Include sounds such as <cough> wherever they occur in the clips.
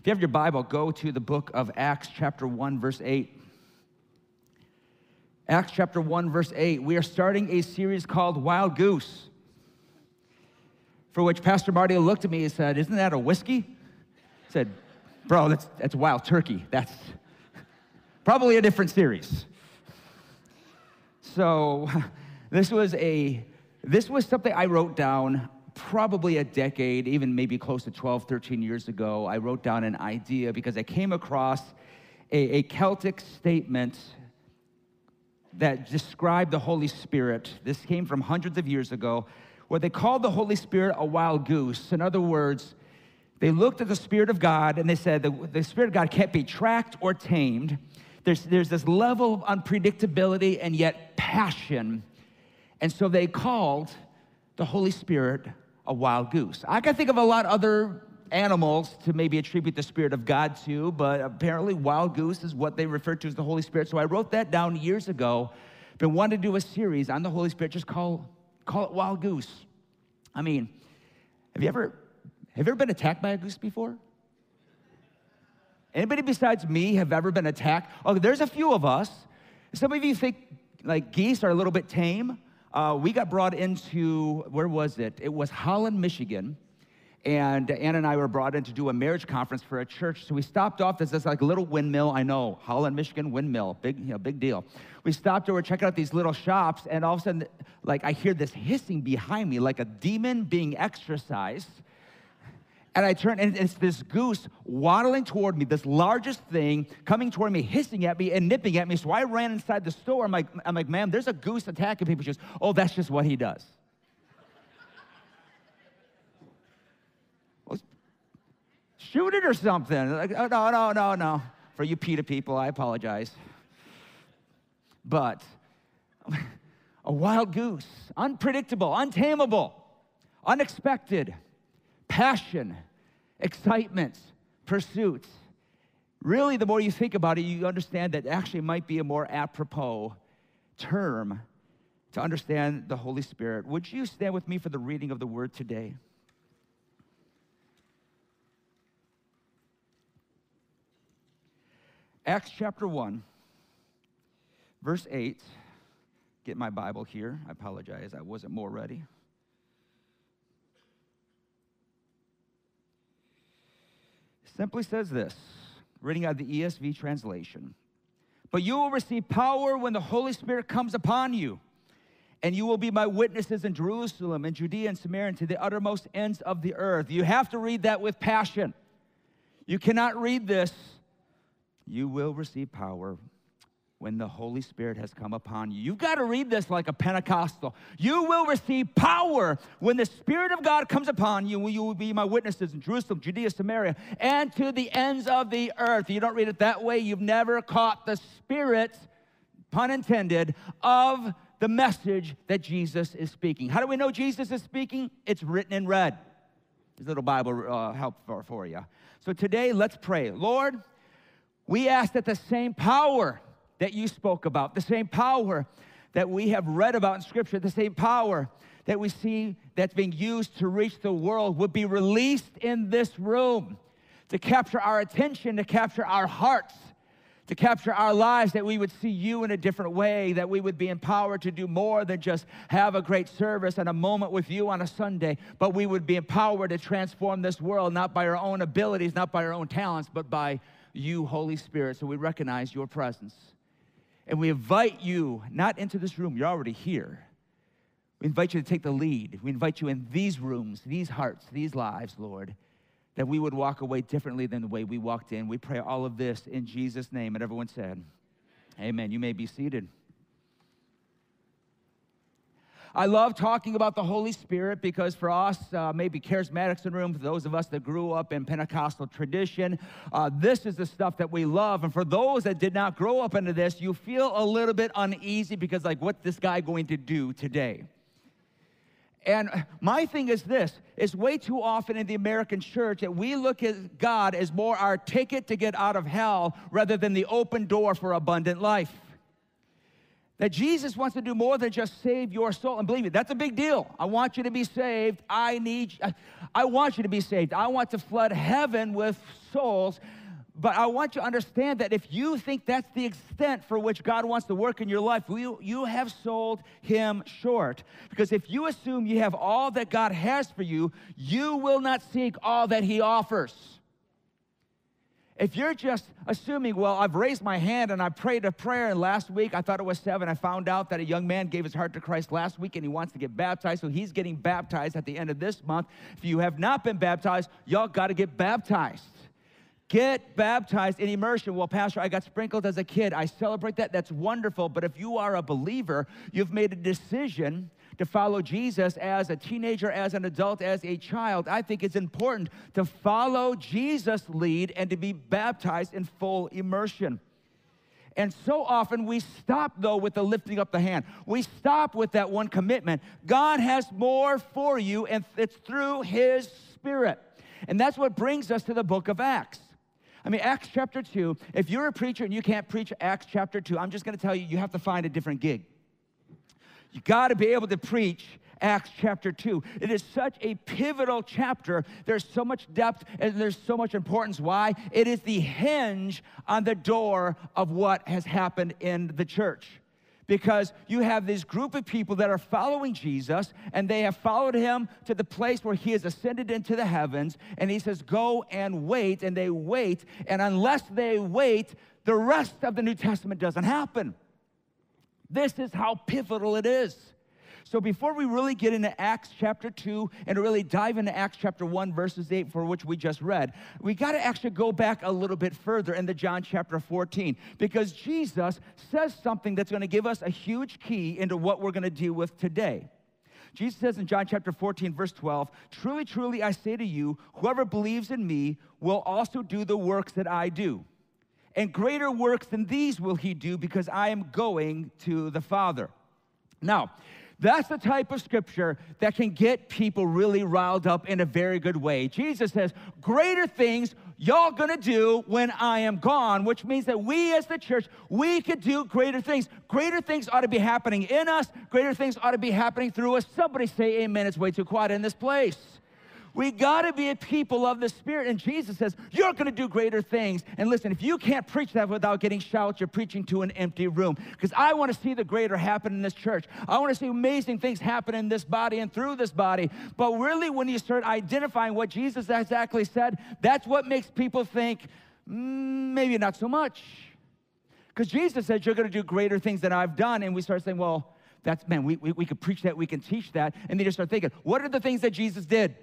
If you have your Bible, go to the book of Acts, chapter 1, verse 8. Acts chapter 1, verse 8. We are starting a series called Wild Goose, for which Pastor Marty looked at me and said, Isn't that a whiskey? I said, Bro, that's, that's wild turkey. That's probably a different series. So, <laughs> this was a this was something I wrote down probably a decade, even maybe close to 12, 13 years ago. I wrote down an idea because I came across a, a Celtic statement that described the Holy Spirit. This came from hundreds of years ago, where they called the Holy Spirit a wild goose. In other words, they looked at the Spirit of God and they said the, the Spirit of God can't be tracked or tamed. There's, there's this level of unpredictability and yet passion. And so they called the Holy Spirit a wild goose. I can think of a lot other animals to maybe attribute the Spirit of God to, but apparently wild goose is what they refer to as the Holy Spirit. So I wrote that down years ago. Been wanting to do a series on the Holy Spirit, just call, call it wild goose. I mean, have you ever have you ever been attacked by a goose before? Anybody besides me have ever been attacked? Oh, there's a few of us. Some of you think like geese are a little bit tame. Uh, we got brought into, where was it? It was Holland, Michigan. And Ann and I were brought in to do a marriage conference for a church. So we stopped off. There's this like little windmill. I know, Holland, Michigan windmill, big, you know, big deal. We stopped over, checking out these little shops, and all of a sudden, like I hear this hissing behind me, like a demon being exorcised. And I turn, and it's this goose waddling toward me, this largest thing coming toward me, hissing at me and nipping at me. So I ran inside the store. I'm like, I'm like, ma'am, there's a goose attacking people. She goes, oh, that's just what he does. well, shoot it or something. Like, oh, no, no, no, no. For you PETA people, I apologize. But <laughs> a wild goose, unpredictable, untamable, unexpected passion, excitement, pursuits. Really, the more you think about it, you understand that actually might be a more apropos term to understand the Holy Spirit. Would you stand with me for the reading of the word today? Acts chapter 1, verse 8. Get my Bible here. I apologize, I wasn't more ready. Simply says this, reading out the ESV translation. But you will receive power when the Holy Spirit comes upon you, and you will be my witnesses in Jerusalem and Judea and Samaria and to the uttermost ends of the earth. You have to read that with passion. You cannot read this. You will receive power when the Holy Spirit has come upon you. You've got to read this like a Pentecostal. You will receive power when the Spirit of God comes upon you. You will be my witnesses in Jerusalem, Judea, Samaria, and to the ends of the earth. You don't read it that way. You've never caught the Spirit, pun intended, of the message that Jesus is speaking. How do we know Jesus is speaking? It's written in red. This little Bible uh, help for, for you. So today, let's pray. Lord, we ask that the same power that you spoke about, the same power that we have read about in Scripture, the same power that we see that's being used to reach the world would be released in this room to capture our attention, to capture our hearts, to capture our lives, that we would see you in a different way, that we would be empowered to do more than just have a great service and a moment with you on a Sunday, but we would be empowered to transform this world, not by our own abilities, not by our own talents, but by you, Holy Spirit. So we recognize your presence. And we invite you not into this room, you're already here. We invite you to take the lead. We invite you in these rooms, these hearts, these lives, Lord, that we would walk away differently than the way we walked in. We pray all of this in Jesus' name. And everyone said, Amen. You may be seated. I love talking about the Holy Spirit because for us, uh, maybe charismatics in the room, for those of us that grew up in Pentecostal tradition, uh, this is the stuff that we love. And for those that did not grow up into this, you feel a little bit uneasy because, like, what's this guy going to do today? And my thing is this is way too often in the American church that we look at God as more our ticket to get out of hell rather than the open door for abundant life. That Jesus wants to do more than just save your soul. And believe me, that's a big deal. I want you to be saved. I need, I, want you to be saved. I want to flood heaven with souls. But I want you to understand that if you think that's the extent for which God wants to work in your life, you, you have sold him short. Because if you assume you have all that God has for you, you will not seek all that he offers. If you're just assuming, well, I've raised my hand and I prayed a prayer, and last week I thought it was seven, I found out that a young man gave his heart to Christ last week and he wants to get baptized, so he's getting baptized at the end of this month. If you have not been baptized, y'all got to get baptized. Get baptized in immersion. Well, Pastor, I got sprinkled as a kid. I celebrate that. That's wonderful. But if you are a believer, you've made a decision to follow Jesus as a teenager, as an adult, as a child, I think it's important to follow Jesus' lead and to be baptized in full immersion. And so often we stop, though, with the lifting up the hand. We stop with that one commitment. God has more for you, and it's through His Spirit. And that's what brings us to the book of Acts. I mean, Acts chapter 2, if you're a preacher and you can't preach Acts chapter 2, I'm just gonna tell you, you have to find a different gig. You got to be able to preach Acts chapter 2. It is such a pivotal chapter. There's so much depth and there's so much importance. Why? It is the hinge on the door of what has happened in the church. Because you have this group of people that are following Jesus and they have followed him to the place where he has ascended into the heavens. And he says, Go and wait. And they wait. And unless they wait, the rest of the New Testament doesn't happen. This is how pivotal it is. So before we really get into Acts chapter 2 and really dive into Acts chapter 1, verses 8, for which we just read, we got to actually go back a little bit further into John chapter 14 because Jesus says something that's going to give us a huge key into what we're going to deal with today. Jesus says in John chapter 14, verse 12, Truly, truly, I say to you, whoever believes in me will also do the works that I do and greater works than these will he do because I am going to the Father. Now, that's the type of scripture that can get people really riled up in a very good way. Jesus says, Greater things y'all gonna do when I am gone, which means that we as the church, we could do greater things. Greater things ought to be happening in us, greater things ought to be happening through us. Somebody say amen. It's way too quiet in this place. We got to be a people of the Spirit. And Jesus says, You're going to do greater things. And listen, if you can't preach that without getting shouts, you're preaching to an empty room. Because I want to see the greater happen in this church. I want to see amazing things happen in this body and through this body. But really, when you start identifying what Jesus exactly said, that's what makes people think, mm, maybe not so much. Because Jesus said, You're going to do greater things than I've done. And we start saying, Well, that's, man, we, we, we could preach that, we can teach that. And then you start thinking, What are the things that Jesus did?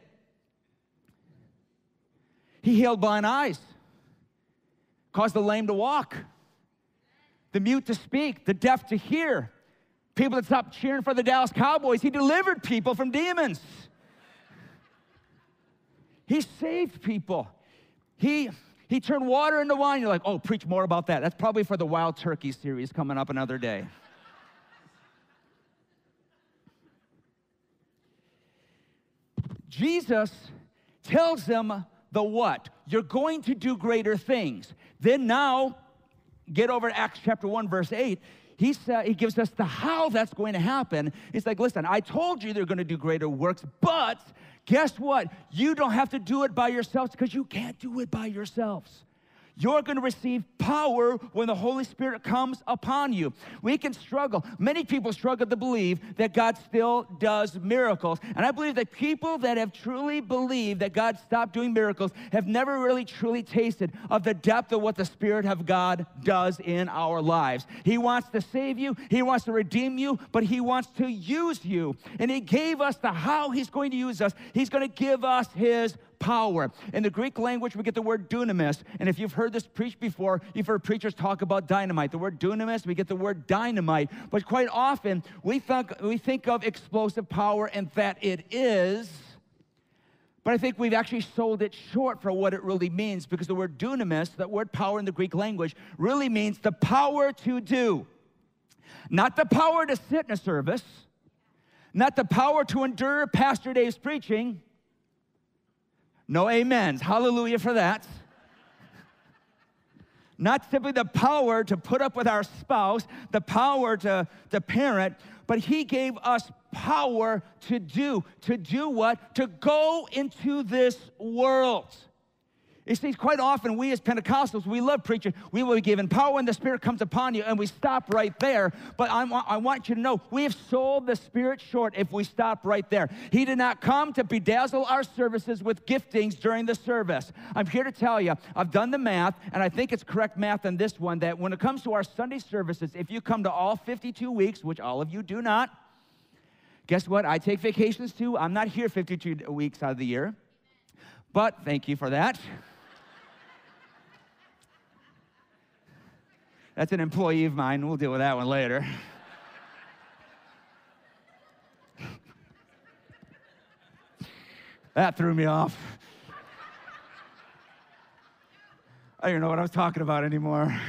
He healed blind eyes, caused the lame to walk, the mute to speak, the deaf to hear, people that stopped cheering for the Dallas Cowboys. He delivered people from demons. He saved people. He he turned water into wine. You're like, oh, preach more about that. That's probably for the Wild Turkey series coming up another day. <laughs> Jesus tells them the what. You're going to do greater things. Then now, get over to Acts chapter 1, verse 8. He, sa- he gives us the how that's going to happen. He's like, listen, I told you they're going to do greater works, but guess what? You don't have to do it by yourselves because you can't do it by yourselves you're going to receive power when the Holy Spirit comes upon you. We can struggle. Many people struggle to believe that God still does miracles. And I believe that people that have truly believed that God stopped doing miracles have never really truly tasted of the depth of what the Spirit of God does in our lives. He wants to save you, He wants to redeem you, but He wants to use you. And He gave us the how He's going to use us. He's going to give us His power. In the Greek language, we get the word dunamis. And if you've heard this preached before, you've heard preachers talk about dynamite. The word dunamis, we get the word dynamite. But quite often, we think, we think of explosive power and that it is. But I think we've actually sold it short for what it really means because the word dunamis, that word power in the Greek language, really means the power to do. Not the power to sit in a service, not the power to endure Pastor Dave's preaching, no amens. Hallelujah for that. Not simply the power to put up with our spouse, the power to, to parent, but He gave us power to do. To do what? To go into this world. You see, quite often we as Pentecostals, we love preaching. We will be given power when the Spirit comes upon you, and we stop right there. But I, I want you to know we have sold the Spirit short if we stop right there. He did not come to bedazzle our services with giftings during the service. I'm here to tell you, I've done the math, and I think it's correct math on this one that when it comes to our Sunday services, if you come to all 52 weeks, which all of you do not, guess what? I take vacations too. I'm not here 52 weeks out of the year. But thank you for that. That's an employee of mine. We'll deal with that one later. <laughs> that threw me off. I don't even know what I was talking about anymore.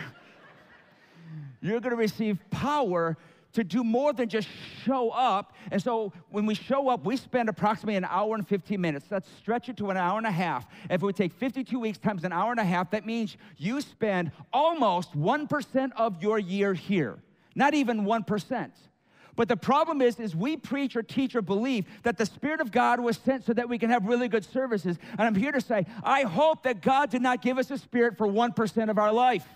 You're going to receive power to do more than just show up. And so when we show up, we spend approximately an hour and 15 minutes. Let's stretch it to an hour and a half. If we take 52 weeks times an hour and a half, that means you spend almost 1% of your year here. Not even 1%. But the problem is, is we preach or teach or believe that the Spirit of God was sent so that we can have really good services. And I'm here to say, I hope that God did not give us a spirit for 1% of our life.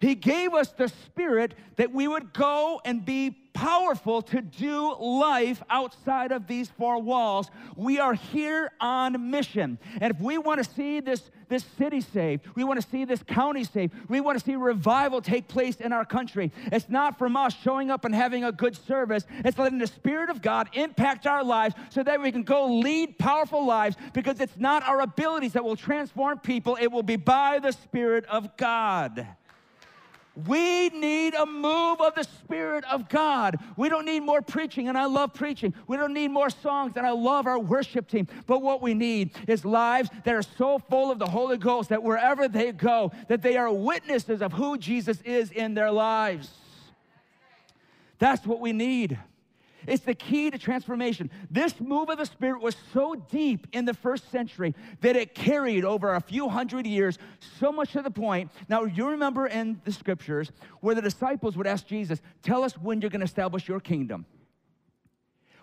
He gave us the Spirit that we would go and be powerful to do life outside of these four walls. We are here on mission. And if we want to see this, this city saved, we want to see this county saved, we want to see revival take place in our country, it's not from us showing up and having a good service. It's letting the Spirit of God impact our lives so that we can go lead powerful lives because it's not our abilities that will transform people, it will be by the Spirit of God. We need a move of the Spirit of God. We don't need more preaching, and I love preaching. We don't need more songs, and I love our worship team. But what we need is lives that are so full of the Holy Ghost that wherever they go, that they are witnesses of who Jesus is in their lives. That's what we need. It's the key to transformation. This move of the Spirit was so deep in the first century that it carried over a few hundred years, so much to the point. Now, you remember in the scriptures where the disciples would ask Jesus, Tell us when you're going to establish your kingdom.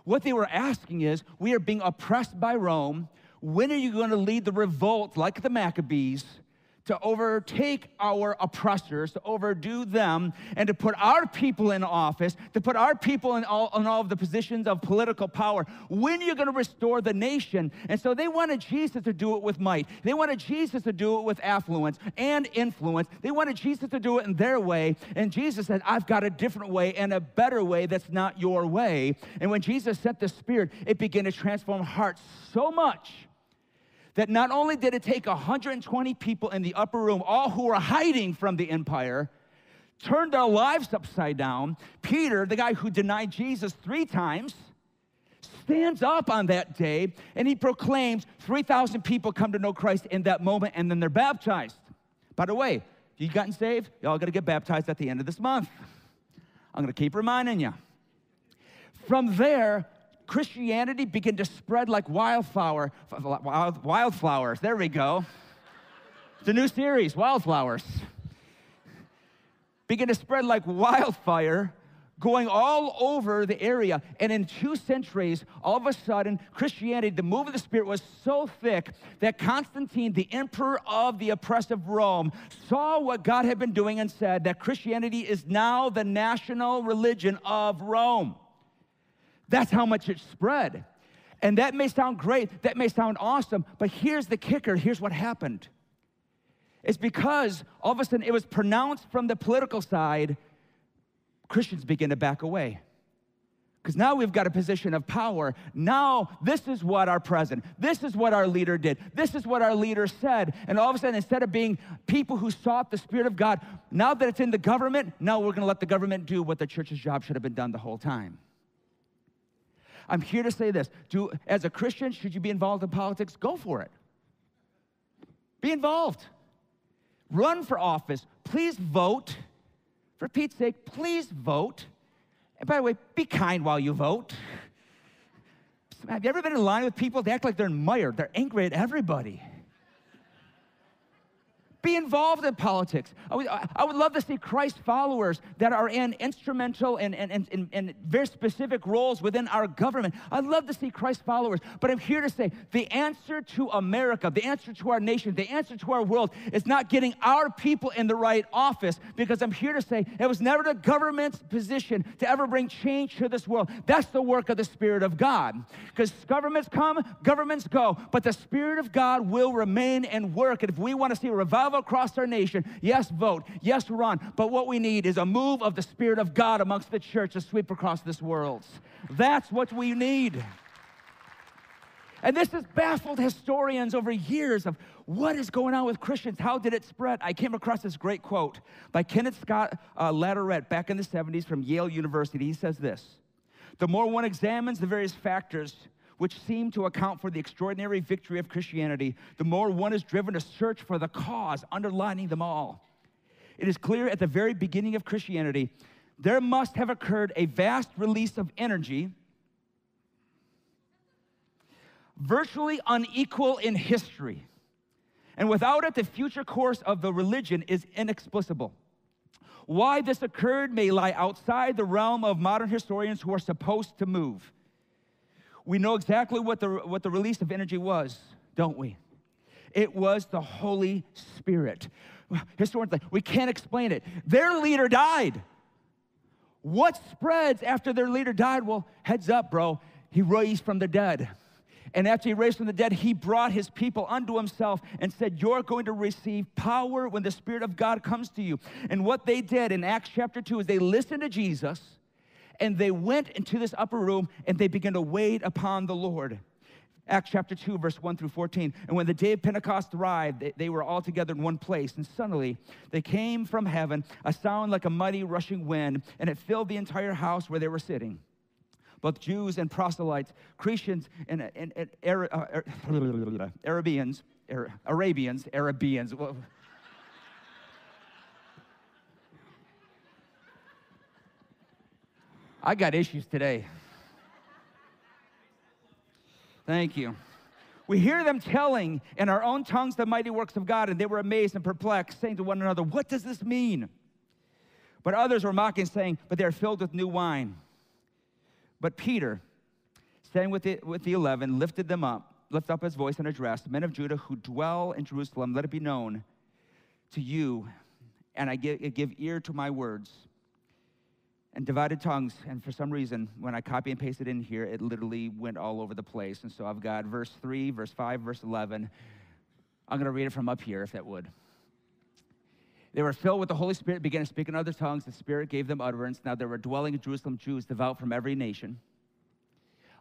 What they were asking is, We are being oppressed by Rome. When are you going to lead the revolt like the Maccabees? To overtake our oppressors, to overdo them, and to put our people in office, to put our people in all, in all of the positions of political power. When are you going to restore the nation? And so they wanted Jesus to do it with might. They wanted Jesus to do it with affluence and influence. They wanted Jesus to do it in their way. And Jesus said, I've got a different way and a better way that's not your way. And when Jesus sent the Spirit, it began to transform hearts so much that not only did it take 120 people in the upper room, all who were hiding from the empire, turned their lives upside down. Peter, the guy who denied Jesus three times, stands up on that day and he proclaims 3,000 people come to know Christ in that moment and then they're baptized. By the way, you gotten saved? Y'all gotta get baptized at the end of this month. I'm gonna keep reminding you. From there, Christianity began to spread like wildflower, wild, wildflowers. There we go. It's a new series, Wildflowers. Began to spread like wildfire, going all over the area. And in two centuries, all of a sudden, Christianity, the move of the Spirit was so thick that Constantine, the emperor of the oppressive Rome, saw what God had been doing and said that Christianity is now the national religion of Rome. That's how much it spread. And that may sound great, that may sound awesome, but here's the kicker here's what happened. It's because all of a sudden it was pronounced from the political side, Christians begin to back away. Because now we've got a position of power. Now, this is what our president, this is what our leader did, this is what our leader said. And all of a sudden, instead of being people who sought the Spirit of God, now that it's in the government, now we're going to let the government do what the church's job should have been done the whole time. I'm here to say this. Do, as a Christian, should you be involved in politics? Go for it. Be involved. Run for office. Please vote. For Pete's sake, please vote. And by the way, be kind while you vote. Have you ever been in line with people? They act like they're in mire. They're angry at everybody. Be involved in politics. I would, I would love to see Christ followers that are in instrumental and, and, and, and, very specific roles within our government. I'd love to see Christ followers. But I'm here to say the answer to America, the answer to our nation, the answer to our world is not getting our people in the right office because I'm here to say it was never the government's position to ever bring change to this world. That's the work of the Spirit of God. Because governments come, governments go, but the Spirit of God will remain and work. And if we want to see a revival, across our nation. Yes, vote. Yes, run. But what we need is a move of the Spirit of God amongst the church to sweep across this world. That's what we need. And this has baffled historians over years of what is going on with Christians? How did it spread? I came across this great quote by Kenneth Scott uh, Latourette back in the 70s from Yale University. He says this The more one examines the various factors which seem to account for the extraordinary victory of Christianity, the more one is driven to search for the cause underlining them all. It is clear at the very beginning of Christianity, there must have occurred a vast release of energy, virtually unequal in history. And without it, the future course of the religion is inexplicable. Why this occurred may lie outside the realm of modern historians who are supposed to move we know exactly what the, what the release of energy was, don't we? It was the Holy Spirit. Historians, we can't explain it. Their leader died. What spreads after their leader died? Well, heads up, bro. He raised from the dead. And after he raised from the dead, he brought his people unto himself and said, You're going to receive power when the Spirit of God comes to you. And what they did in Acts chapter 2 is they listened to Jesus and they went into this upper room and they began to wait upon the Lord. Acts chapter 2, verse 1 through 14. And when the day of Pentecost arrived, they, they, were all together in one place. And suddenly they came from heaven, a sound like a mighty rushing wind, and it filled the entire house where they were sitting. Both Jews and proselytes, Christians and, and, and uh, <laughs> Arabians, Arabians, Arabians. Well, I got issues today. Thank you. We hear them telling in our own tongues the mighty works of God, and they were amazed and perplexed, saying to one another, What does this mean? But others were mocking, saying, But they are filled with new wine. But Peter, standing with the, with the eleven, lifted them up, lifted up his voice and addressed, Men of Judah who dwell in Jerusalem, let it be known to you, and I give, I give ear to my words and divided tongues. And for some reason, when I copy and pasted in here, it literally went all over the place. And so I've got verse 3, verse 5, verse 11. I'm going to read it from up here, if that would. They were filled with the Holy Spirit, began to speak in other tongues. The Spirit gave them utterance. Now there were dwelling in Jerusalem Jews devout from every nation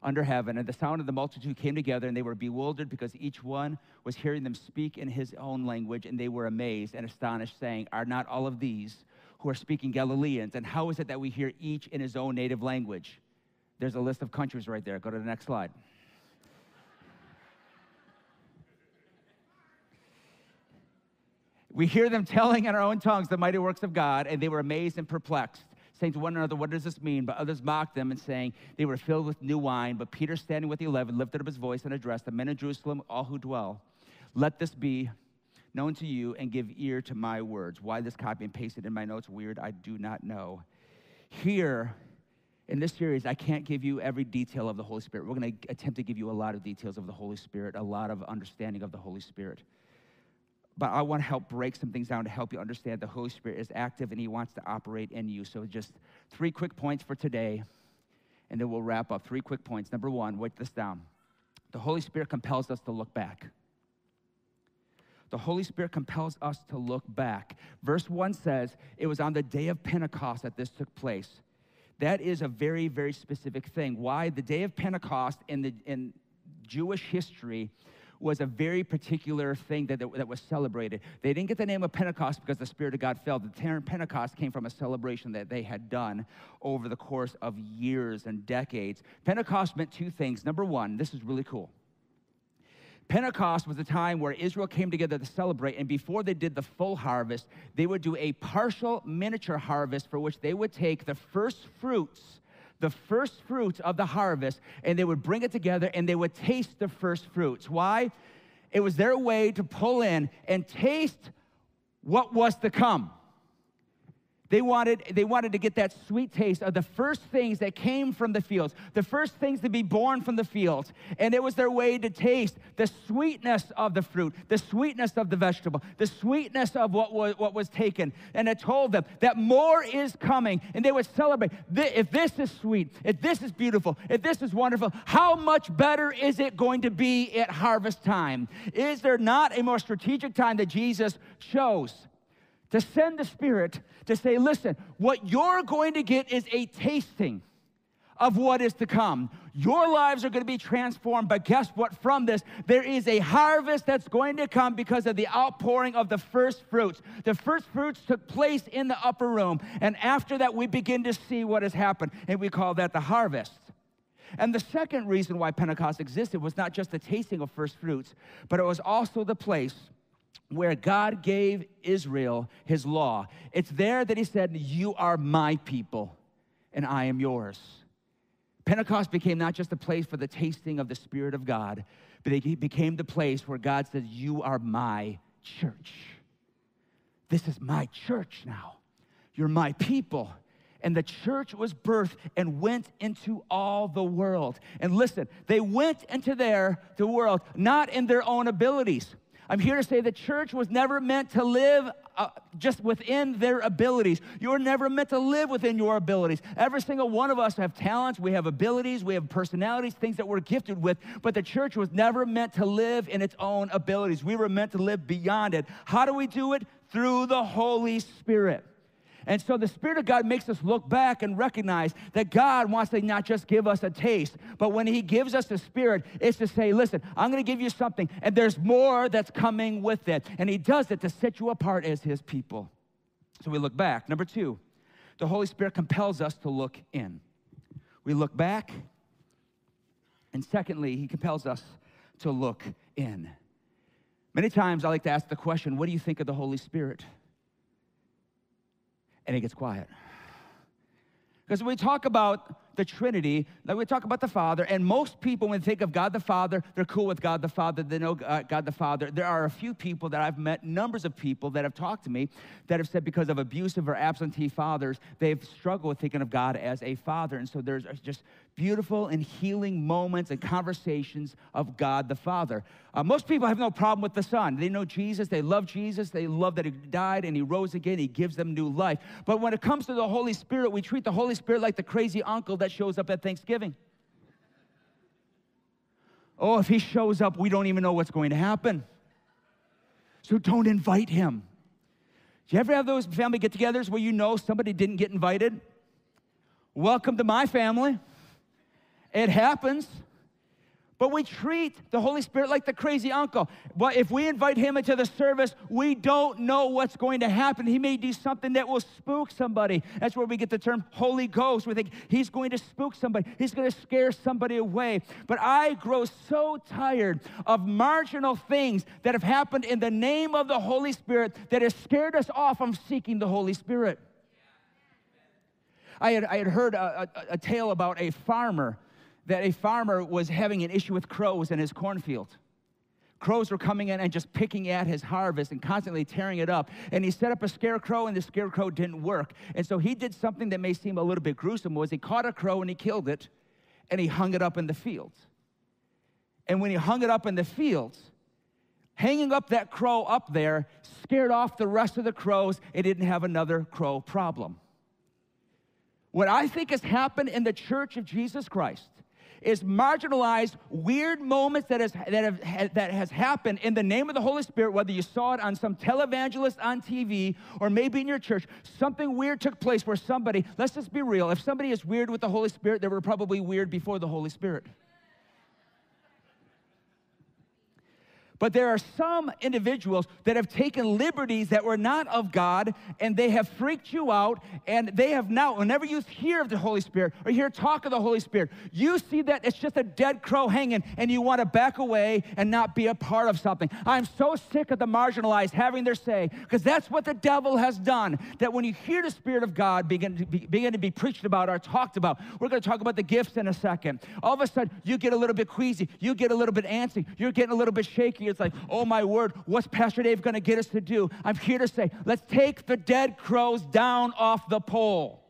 under heaven. And the sound of the multitude came together, and they were bewildered because each one was hearing them speak in his own language. And they were amazed and astonished, saying, Are not all of these who are speaking Galileans. And how is it that we hear each in his own native language? There's a list of countries right there. Go to the next slide. We hear them telling in our own tongues the mighty works of God, and they were amazed and perplexed, saying to one another, What does this mean? But others mocked them and saying they were filled with new wine. But Peter, standing with the eleven, lifted up his voice and addressed the men of Jerusalem, all who dwell. Let this be known to you and give ear to my words. Why this copy and pasted in my notes weird, I do not know. Here, in this series, I can't give you every detail of the Holy Spirit. We're going to attempt to give you a lot of details of the Holy Spirit, a lot of understanding of the Holy Spirit. But I want to help break some things down to help you understand the Holy Spirit is active and He wants to operate in you. So, just three quick points for today, and then we'll wrap up. Three quick points. Number one, write this down. The Holy Spirit compels us to look back the Holy Spirit compels us to look back. Verse 1 says, It was on the day of Pentecost that this took place. That is a very, very specific thing. Why? The day of Pentecost in, the, in Jewish history was a very particular thing that, that, that, was celebrated. They didn't get the name of Pentecost because the Spirit of God fell. The term Pentecost came from a celebration that they had done over the course of years and decades. Pentecost meant two things. Number one, this is really cool. Pentecost was a time where Israel came together to celebrate, and before they did the full harvest, they would do a partial miniature harvest for which they would take the first fruits, the first fruits of the harvest, and they would bring it together and they would taste the first fruits. Why? It was their way to pull in and taste what was to come. They wanted, they wanted to get that sweet taste of the first things that came from the fields, the first things to be born from the fields. And it was their way to taste the sweetness of the fruit, the sweetness of the vegetable, the sweetness of what was, what was taken. And it told them that more is coming. And they would celebrate. If this is sweet, if this is beautiful, if this is wonderful, how much better is it going to be at harvest time? Is there not a more strategic time that Jesus chose? To send the Spirit to say, listen, what you're going to get is a tasting of what is to come. Your lives are going to be transformed, but guess what? From this, there is a harvest that's going to come because of the outpouring of the first fruits. The first fruits took place in the upper room, and after that, we begin to see what has happened, and we call that the harvest. And the second reason why Pentecost existed was not just the tasting of first fruits, but it was also the place where God gave Israel his law. It's there that he said, You are my people, and I am yours. Pentecost became not just a place for the tasting of the Spirit of God, but it became the place where God says, You are my church. This is my church now. You're my people. And the church was birthed and went into all the world. And listen, they went into their the world not in their own abilities. I'm here to say the church was never meant to live uh, just within their abilities. You're never meant to live within your abilities. Every single one of us have talents, we have abilities, we have personalities, things that we're gifted with, but the church was never meant to live in its own abilities. We were meant to live beyond it. How do we do it? Through the Holy Spirit. And so the Spirit of God makes us look back and recognize that God wants to not just give us a taste, but when He gives us the Spirit, it's to say, listen, I'm going to give you something, and there's more that's coming with it. And He does it to set you apart as His people. So we look back. Number two, the Holy Spirit compels us to look in. We look back, and secondly, He compels us to look in. Many times I like to ask the question, what do you think of the Holy Spirit? And it gets quiet. Because when we talk about the Trinity, like we talk about the Father, and most people, when they think of God the Father, they're cool with God the Father, they know uh, God the Father. There are a few people that I've met, numbers of people that have talked to me that have said because of abusive or absentee fathers, they've struggled with thinking of God as a father. And so there's just beautiful and healing moments and conversations of God the Father. Uh, most people have no problem with the Son. They know Jesus, they love Jesus, they love that He died and He rose again, He gives them new life. But when it comes to the Holy Spirit, we treat the Holy Spirit like the crazy uncle that shows up at Thanksgiving. Oh, if He shows up, we don't even know what's going to happen. So don't invite Him. Do you ever have those family get togethers where you know somebody didn't get invited? Welcome to my family. It happens. But we treat the Holy Spirit like the crazy uncle. But if we invite him into the service, we don't know what's going to happen. He may do something that will spook somebody. That's where we get the term Holy Ghost. We think he's going to spook somebody, he's going to scare somebody away. But I grow so tired of marginal things that have happened in the name of the Holy Spirit that has scared us off from seeking the Holy Spirit. I had, I had heard a, a, a tale about a farmer that a farmer was having an issue with crows in his cornfield. Crows were coming in and just picking at his harvest and constantly tearing it up. And he set up a scarecrow, and the scarecrow didn't work. And so he did something that may seem a little bit gruesome was he caught a crow and he killed it, and he hung it up in the fields. And when he hung it up in the fields, hanging up that crow up there scared off the rest of the crows and didn't have another crow problem. What I think has happened in the church of Jesus Christ is marginalized weird moments that has, that, have, that has happened in the name of the Holy Spirit, whether you saw it on some televangelist on TV or maybe in your church. Something weird took place where somebody, let's just be real, if somebody is weird with the Holy Spirit, they were probably weird before the Holy Spirit. But there are some individuals that have taken liberties that were not of God and they have freaked you out. And they have now, whenever you hear of the Holy Spirit or hear talk of the Holy Spirit, you see that it's just a dead crow hanging and you want to back away and not be a part of something. I'm so sick of the marginalized having their say because that's what the devil has done. That when you hear the Spirit of God begin to be, begin to be preached about or talked about, we're going to talk about the gifts in a second. All of a sudden, you get a little bit queasy, you get a little bit antsy, you're getting a little bit shaky it's like, oh my word, what's Pastor Dave going to get us to do? I'm here to say, let's take the dead crows down off the pole.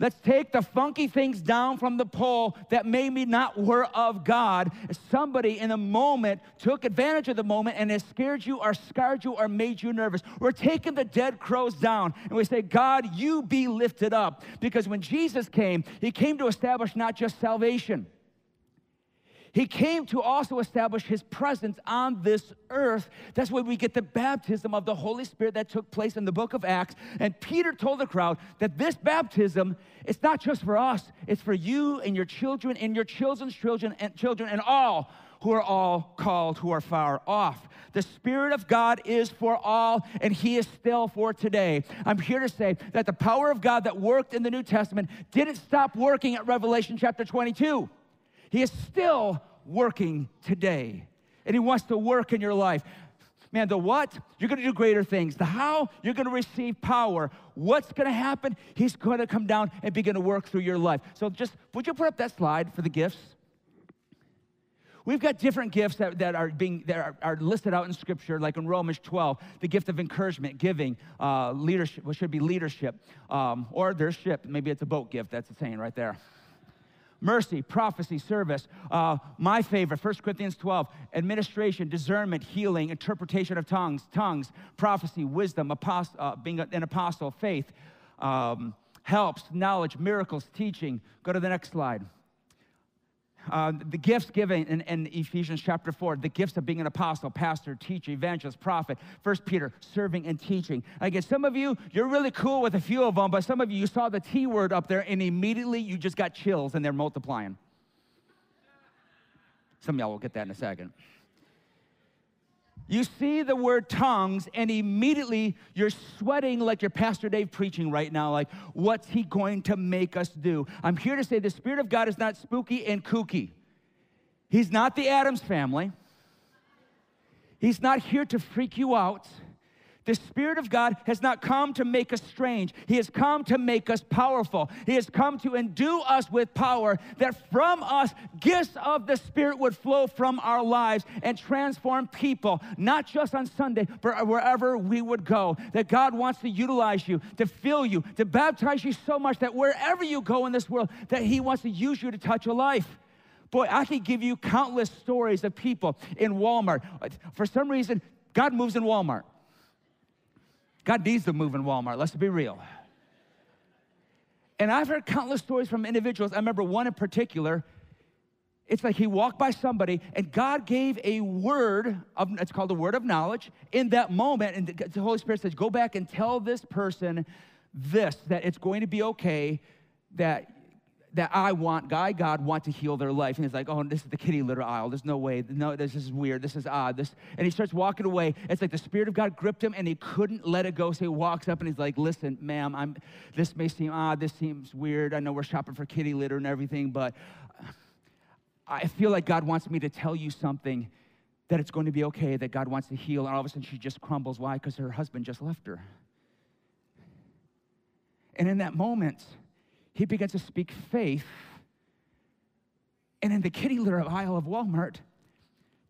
Let's take the funky things down from the pole that made me not were of God. Somebody in a moment took advantage of the moment and has scared you or scarred you or made you nervous. We're taking the dead crows down and we say, God, you be lifted up. Because when Jesus came, he came to establish not just salvation he came to also establish his presence on this earth. That's why we get the baptism of the Holy Spirit that took place in the book of Acts. And Peter told the crowd that this baptism, it's not just for us, it's for you and your children and your children's children and children and all who are all called who are far off. The Spirit of God is for all, and He is still for today. I'm here to say that the power of God that worked in the New Testament didn't stop working at Revelation chapter 22. He is still working today, and He wants to work in your life. Man, the what? You're going to do greater things. The how? You're going to receive power. What's going to happen? He's going to come down and begin to work through your life. So, just would you put up that slide for the gifts? We've got different gifts that, that are being that are, are listed out in Scripture, like in Romans 12, the gift of encouragement, giving, uh, leadership, what should be leadership, um, or their ship. Maybe it's a boat gift. That's the saying right there mercy, prophecy, service. Uh, my favorite, 1 Corinthians 12, administration, discernment, healing, interpretation of tongues, tongues, prophecy, wisdom, apost- uh, being an apostle, faith, um, helps, knowledge, miracles, teaching. Go to the next slide uh, the gifts given in, in, Ephesians chapter 4, the gifts of being an apostle, pastor, teacher, evangelist, prophet. First Peter, serving and teaching. Again, some of you, you're really cool with a few of them, but some of you, you saw the T word up there and immediately you just got chills and they're multiplying. Some of y'all will get that in a second. You see the word tongues, and immediately you're sweating like your Pastor Dave preaching right now. Like, what's he going to make us do? I'm here to say the Spirit of God is not spooky and kooky. He's not the Addams family. He's not here to freak you out. The Spirit of God has not come to make us strange. He has come to make us powerful. He has come to endue us with power that from us gifts of the Spirit would flow from our lives and transform people, not just on Sunday, but wherever we would go. That God wants to utilize you, to fill you, to baptize you so much that wherever you go in this world, that He wants to use you to touch a life. Boy, I could give you countless stories of people in Walmart. For some reason, God moves in Walmart. God needs to move in Walmart, let's be real. And I've heard countless stories from individuals. I remember one in particular. It's like he walked by somebody and God gave a word of it's called the word of knowledge in that moment. And the Holy Spirit says, Go back and tell this person this, that it's going to be okay, that that I want, guy God want to heal their life. And he's like, oh, this is the kitty litter aisle. There's no way. No, this is weird. This is odd. This, and he starts walking away. It's like the Spirit of God gripped him and he couldn't let it go. So he walks up and he's like, listen, ma'am, I'm, this may seem odd. This seems weird. I know we're shopping for kitty litter and everything, but I feel like God wants me to tell you something that it's going to be okay, that God wants to heal. And all of a sudden she just crumbles. Why? Because her husband just left her. And in that moment, he begins to speak faith. And in the kitty litter aisle of Walmart,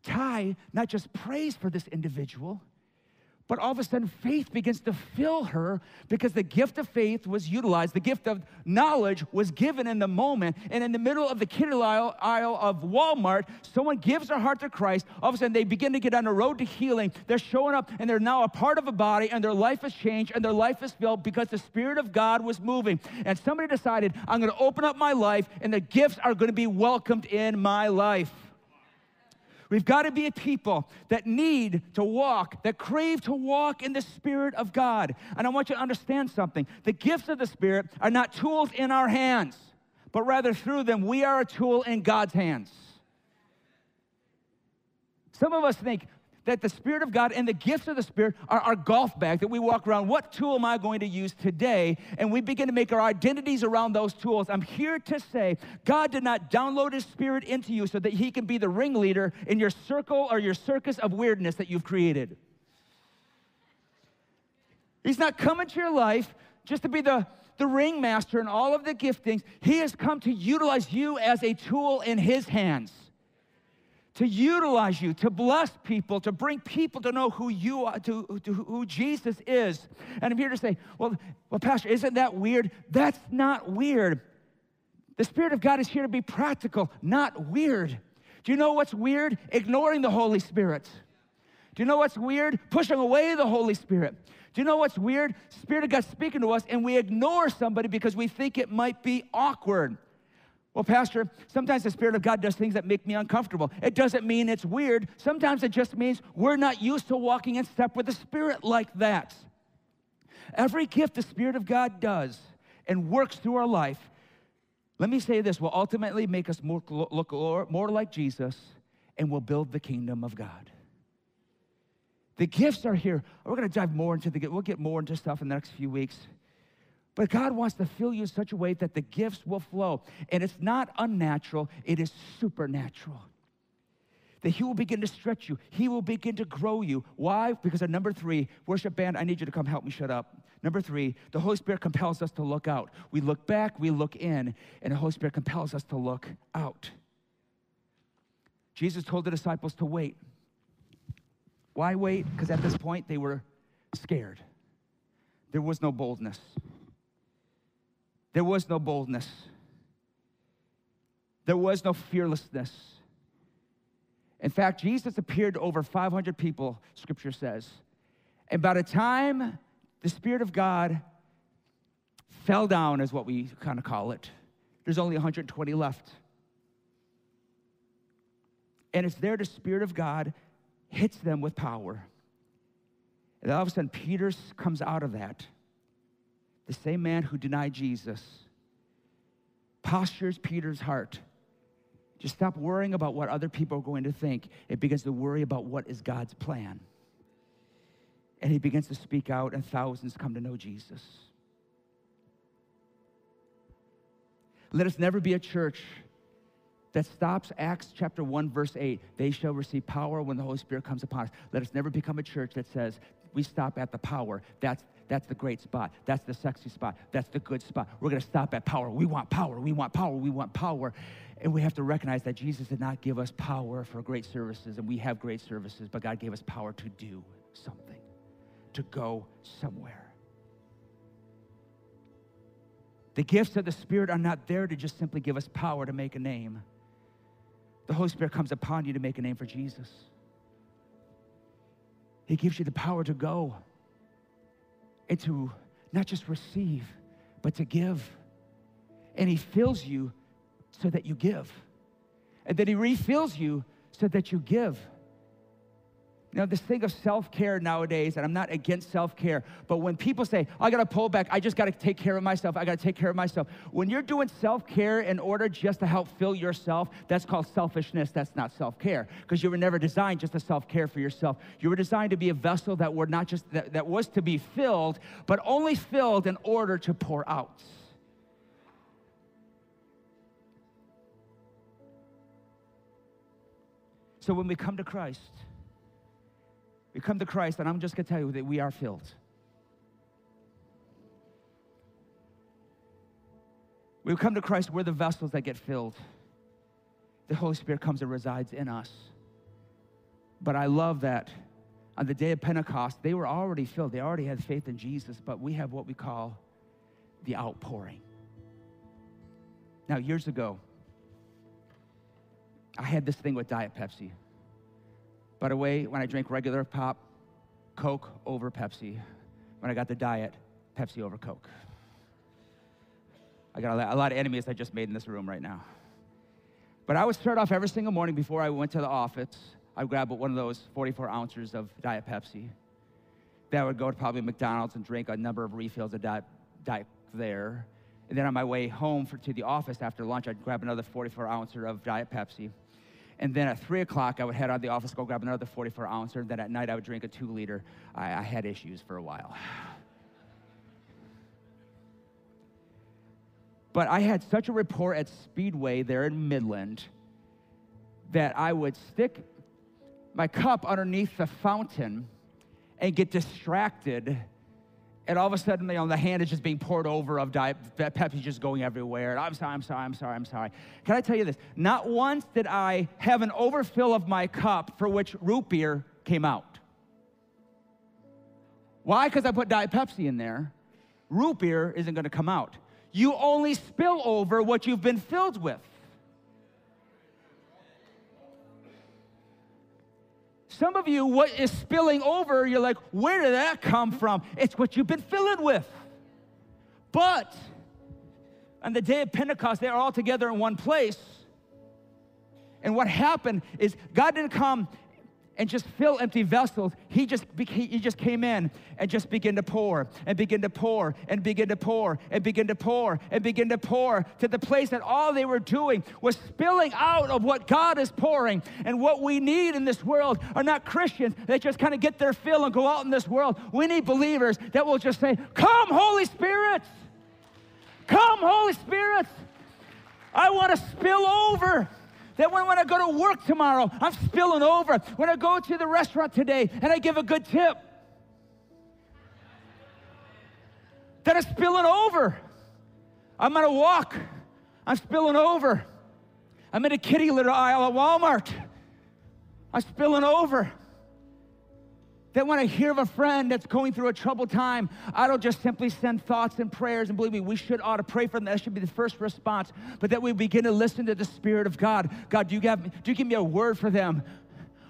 Ty not just prays for this individual, but all of a sudden, faith begins to fill her because the gift of faith was utilized. The gift of knowledge was given in the moment. And in the middle of the kitty aisle, aisle of Walmart, someone gives their heart to Christ. All of a sudden, they begin to get on the road to healing. They're showing up and they're now a part of a body, and their life has changed and their life is filled because the Spirit of God was moving. And somebody decided, I'm going to open up my life, and the gifts are going to be welcomed in my life. We've got to be a people that need to walk, that crave to walk in the Spirit of God. And I want you to understand something. The gifts of the Spirit are not tools in our hands, but rather through them, we are a tool in God's hands. Some of us think, that the Spirit of God and the gifts of the Spirit are our golf bag that we walk around. What tool am I going to use today? And we begin to make our identities around those tools. I'm here to say God did not download His Spirit into you so that He can be the ringleader in your circle or your circus of weirdness that you've created. He's not coming to your life just to be the, the ringmaster and all of the giftings. He has come to utilize you as a tool in His hands to utilize you, to bless people, to bring people to know who you are, to, to who Jesus is. And I'm here to say, well, well, Pastor, isn't that weird? That's not weird. The Spirit of God is here to be practical, not weird. Do you know what's weird? Ignoring the Holy Spirit. Do you know what's weird? Pushing away the Holy Spirit. Do you know what's weird? Spirit of God speaking to us, and we ignore somebody because we think it might be awkward. Well, Pastor, sometimes the Spirit of God does things that make me uncomfortable. It doesn't mean it's weird. Sometimes it just means we're not used to walking in step with the Spirit like that. Every gift the Spirit of God does and works through our life, let me say this, will ultimately make us more, look more like Jesus and will build the kingdom of God. The gifts are here. We're going to dive more into the we'll get more into stuff in the next few weeks. But God wants to fill you in such a way that the gifts will flow. And it's not unnatural, it is supernatural. That He will begin to stretch you, He will begin to grow you. Why? Because of number three, worship band, I need you to come help me shut up. Number three, the Holy Spirit compels us to look out. We look back, we look in, and the Holy Spirit compels us to look out. Jesus told the disciples to wait. Why wait? Because at this point they were scared. There was no boldness. There was no boldness. There was no fearlessness. In fact, Jesus appeared to over 500 people, scripture says. And by the time the Spirit of God fell down, is what we kind of call it, there's only 120 left. And it's there the Spirit of God hits them with power. And all of a sudden, Peter comes out of that the same man who denied Jesus, postures Peter's heart. Just stop worrying about what other people are going to think. It begins to worry about what is God's plan. And he begins to speak out, and thousands come to know Jesus. Let us never be a church that stops Acts chapter 1, verse 8. They shall receive power when the Holy Spirit comes upon us. Let us never become a church that says we stop at the power. That's that's the great spot. That's the sexy spot. That's the good spot. We're going to stop at power. We want power. We want power. We want power. And we have to recognize that Jesus did not give us power for great services, and we have great services, but God gave us power to do something, to go somewhere. The gifts of the Spirit are not there to just simply give us power to make a name. The Holy Spirit comes upon you to make a name for Jesus. He gives you the power to go and to not just receive, but to give. And He fills you so that you give. And then He refills you so that you give. You know, this thing of self care nowadays, and I'm not against self care, but when people say, oh, I gotta pull back, I just gotta take care of myself, I gotta take care of myself. When you're doing self care in order just to help fill yourself, that's called selfishness, that's not self care. Because you were never designed just to self care for yourself. You were designed to be a vessel that were not just, that, that was to be filled, but only filled in order to pour out. So when we come to Christ, we come to Christ, and I'm just going to tell you that we are filled. We come to Christ, we're the vessels that get filled. The Holy Spirit comes and resides in us. But I love that on the day of Pentecost, they were already filled. They already had faith in Jesus, but we have what we call the outpouring. Now, years ago, I had this thing with Diet Pepsi. By the way, when I drink regular pop, Coke over Pepsi. When I got the diet, Pepsi over Coke. I got a lot of enemies I just made in this room right now. But I would start off every single morning before I went to the office. I'd grab one of those 44 ounces of Diet Pepsi. Then I would go to probably McDonald's and drink a number of refills of Diet, diet there. And then on my way home for, to the office after lunch, I'd grab another 44 ounce of Diet Pepsi. And then at 3 o'clock, I would head out of the office, go grab another 44 ounce. And then at night, I would drink a two liter. I, I had issues for a while. <sighs> But I had such a rapport at Speedway there in Midland that I would stick my cup underneath the fountain and get distracted and all of a sudden, you know, the hand is just being poured over of Diet Pepsi just going everywhere. And I'm sorry, I'm sorry, I'm sorry, I'm sorry. Can I tell you this? Not once did I have an overfill of my cup for which root beer came out. Why? Because I put Diet Pepsi in there. Root beer isn't going to come out. You only spill over what you've been filled with. Some of you, what is spilling over, you're like, where did that come from? It's what you've been filling with. But on the day of Pentecost, they are all together in one place. And what happened is God didn't come and just fill empty vessels. He just, he just came in and just began to pour and begin to pour and begin to pour and begin to pour and begin to pour to the place that all they were doing was spilling out of what God is pouring. And what we need in this world are not Christians that just kind of get their fill and go out in this world. We need believers that will just say, Come, Holy Spirit! Come, Holy Spirit! I want to spill over. That when, when I go to work tomorrow, I'm spilling over. When I go to the restaurant today and I give a good tip, that I'm spilling over. I'm on a walk, I'm spilling over. I'm in a kitty litter aisle at Walmart. I'm spilling over. That when I hear of a friend that's going through a troubled time, I don't just simply send thoughts and prayers. And believe me, we should ought to pray for them. That should be the first response. But that we begin to listen to the Spirit of God. God, do you, have, do you give me a word for them?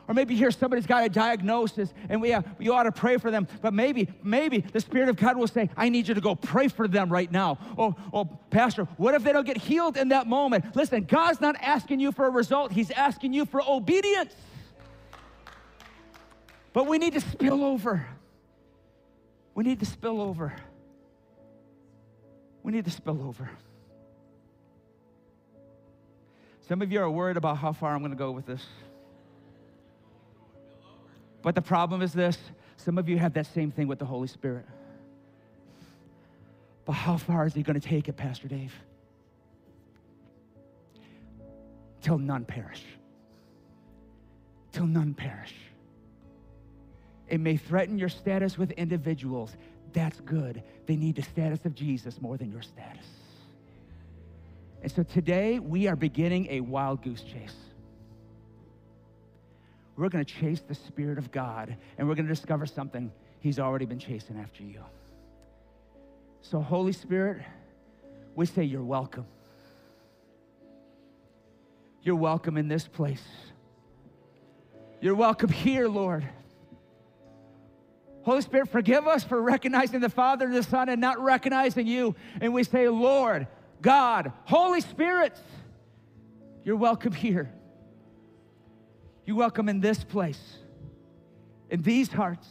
Or maybe here somebody's got a diagnosis and we, uh, we ought to pray for them. But maybe, maybe the Spirit of God will say, I need you to go pray for them right now. Oh, oh, Pastor, what if they don't get healed in that moment? Listen, God's not asking you for a result, He's asking you for obedience. But we need to spill over. We need to spill over. We need to spill over. Some of you are worried about how far I'm going to go with this. But the problem is this some of you have that same thing with the Holy Spirit. But how far is He going to take it, Pastor Dave? Till none perish. Till none perish. It may threaten your status with individuals. That's good. They need the status of Jesus more than your status. And so today we are beginning a wild goose chase. We're going to chase the Spirit of God and we're going to discover something He's already been chasing after you. So, Holy Spirit, we say you're welcome. You're welcome in this place. You're welcome here, Lord. Holy Spirit, forgive us for recognizing the Father and the Son and not recognizing you. And we say, Lord, God, Holy Spirit, you're welcome here. You're welcome in this place, in these hearts.